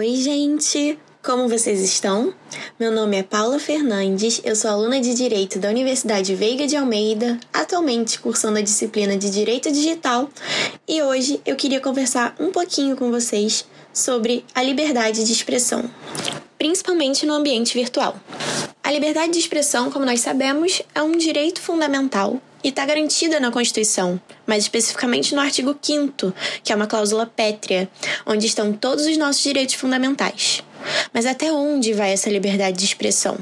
Oi, gente! Como vocês estão? Meu nome é Paula Fernandes, eu sou aluna de Direito da Universidade Veiga de Almeida, atualmente cursando a disciplina de Direito Digital, e hoje eu queria conversar um pouquinho com vocês sobre a liberdade de expressão, principalmente no ambiente virtual. A liberdade de expressão, como nós sabemos, é um direito fundamental e está garantida na Constituição, mais especificamente no artigo 5, que é uma cláusula pétrea, onde estão todos os nossos direitos fundamentais. Mas até onde vai essa liberdade de expressão?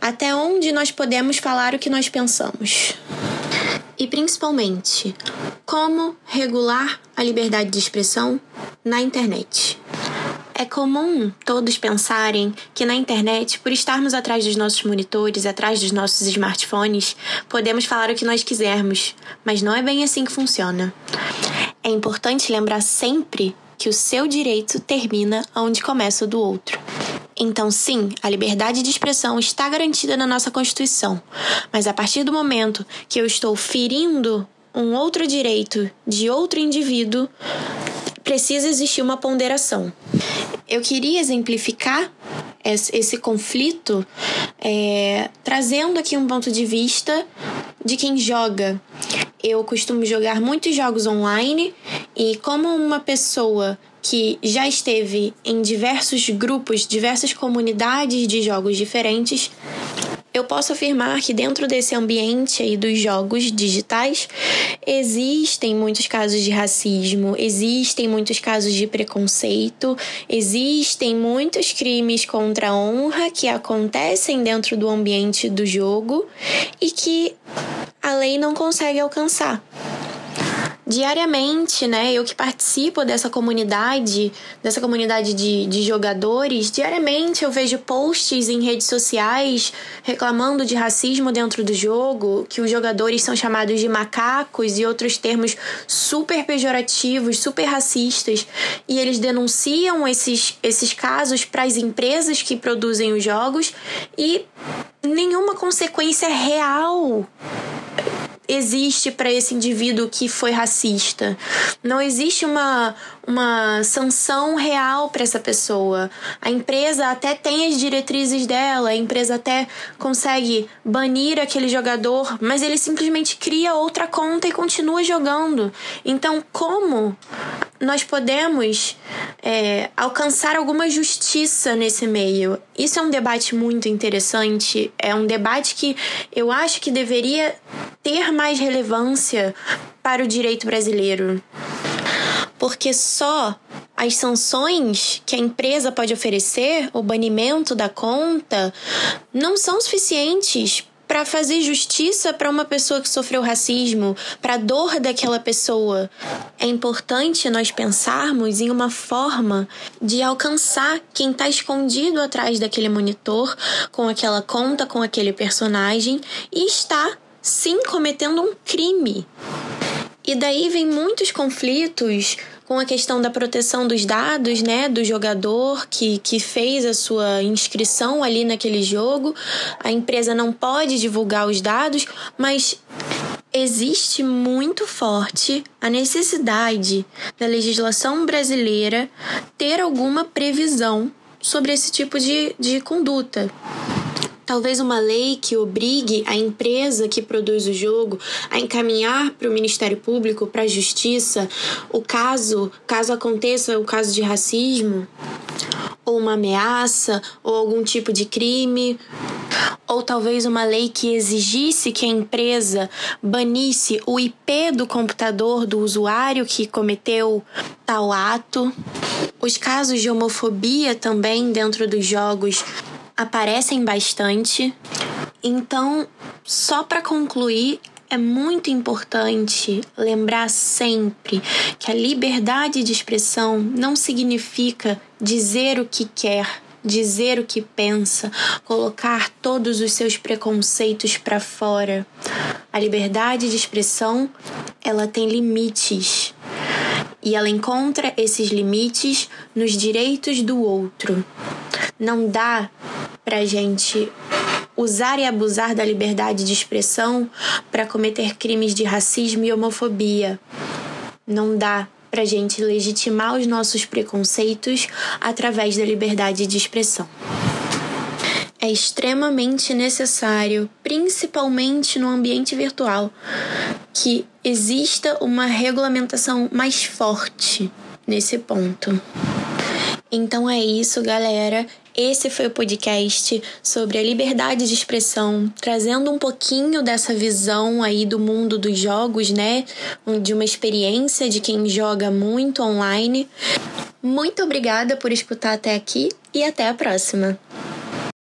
Até onde nós podemos falar o que nós pensamos? E principalmente, como regular a liberdade de expressão na internet? É comum todos pensarem que na internet, por estarmos atrás dos nossos monitores, atrás dos nossos smartphones, podemos falar o que nós quisermos, mas não é bem assim que funciona. É importante lembrar sempre que o seu direito termina onde começa o do outro. Então, sim, a liberdade de expressão está garantida na nossa Constituição, mas a partir do momento que eu estou ferindo um outro direito de outro indivíduo, precisa existir uma ponderação. Eu queria exemplificar esse conflito é, trazendo aqui um ponto de vista de quem joga. Eu costumo jogar muitos jogos online e, como uma pessoa que já esteve em diversos grupos, diversas comunidades de jogos diferentes, eu posso afirmar que dentro desse ambiente aí dos jogos digitais existem muitos casos de racismo, existem muitos casos de preconceito, existem muitos crimes contra a honra que acontecem dentro do ambiente do jogo e que a lei não consegue alcançar diariamente, né? Eu que participo dessa comunidade, dessa comunidade de, de jogadores, diariamente eu vejo posts em redes sociais reclamando de racismo dentro do jogo, que os jogadores são chamados de macacos e outros termos super pejorativos, super racistas, e eles denunciam esses, esses casos para as empresas que produzem os jogos e nenhuma consequência real existe para esse indivíduo que foi racista. Não existe uma, uma sanção real para essa pessoa. A empresa até tem as diretrizes dela, a empresa até consegue banir aquele jogador, mas ele simplesmente cria outra conta e continua jogando. Então, como nós podemos é, alcançar alguma justiça nesse meio. Isso é um debate muito interessante, é um debate que eu acho que deveria ter mais relevância para o direito brasileiro. Porque só as sanções que a empresa pode oferecer, o banimento da conta, não são suficientes para fazer justiça para uma pessoa que sofreu racismo, para a dor daquela pessoa. É importante nós pensarmos em uma forma de alcançar quem está escondido atrás daquele monitor, com aquela conta, com aquele personagem e está sim cometendo um crime. E daí vem muitos conflitos com a questão da proteção dos dados, né, do jogador que, que fez a sua inscrição ali naquele jogo. A empresa não pode divulgar os dados, mas existe muito forte a necessidade da legislação brasileira ter alguma previsão sobre esse tipo de, de conduta. Talvez uma lei que obrigue a empresa que produz o jogo a encaminhar para o Ministério Público, para a Justiça, o caso, caso aconteça o caso de racismo, ou uma ameaça, ou algum tipo de crime, ou talvez uma lei que exigisse que a empresa banisse o IP do computador do usuário que cometeu tal ato. Os casos de homofobia também dentro dos jogos aparecem bastante. Então, só para concluir, é muito importante lembrar sempre que a liberdade de expressão não significa dizer o que quer, dizer o que pensa, colocar todos os seus preconceitos para fora. A liberdade de expressão, ela tem limites. E ela encontra esses limites nos direitos do outro. Não dá para gente usar e abusar da liberdade de expressão para cometer crimes de racismo e homofobia. Não dá para gente legitimar os nossos preconceitos através da liberdade de expressão. É extremamente necessário, principalmente no ambiente virtual, que exista uma regulamentação mais forte nesse ponto. Então é isso, galera. Esse foi o podcast sobre a liberdade de expressão, trazendo um pouquinho dessa visão aí do mundo dos jogos, né? De uma experiência de quem joga muito online. Muito obrigada por escutar até aqui e até a próxima.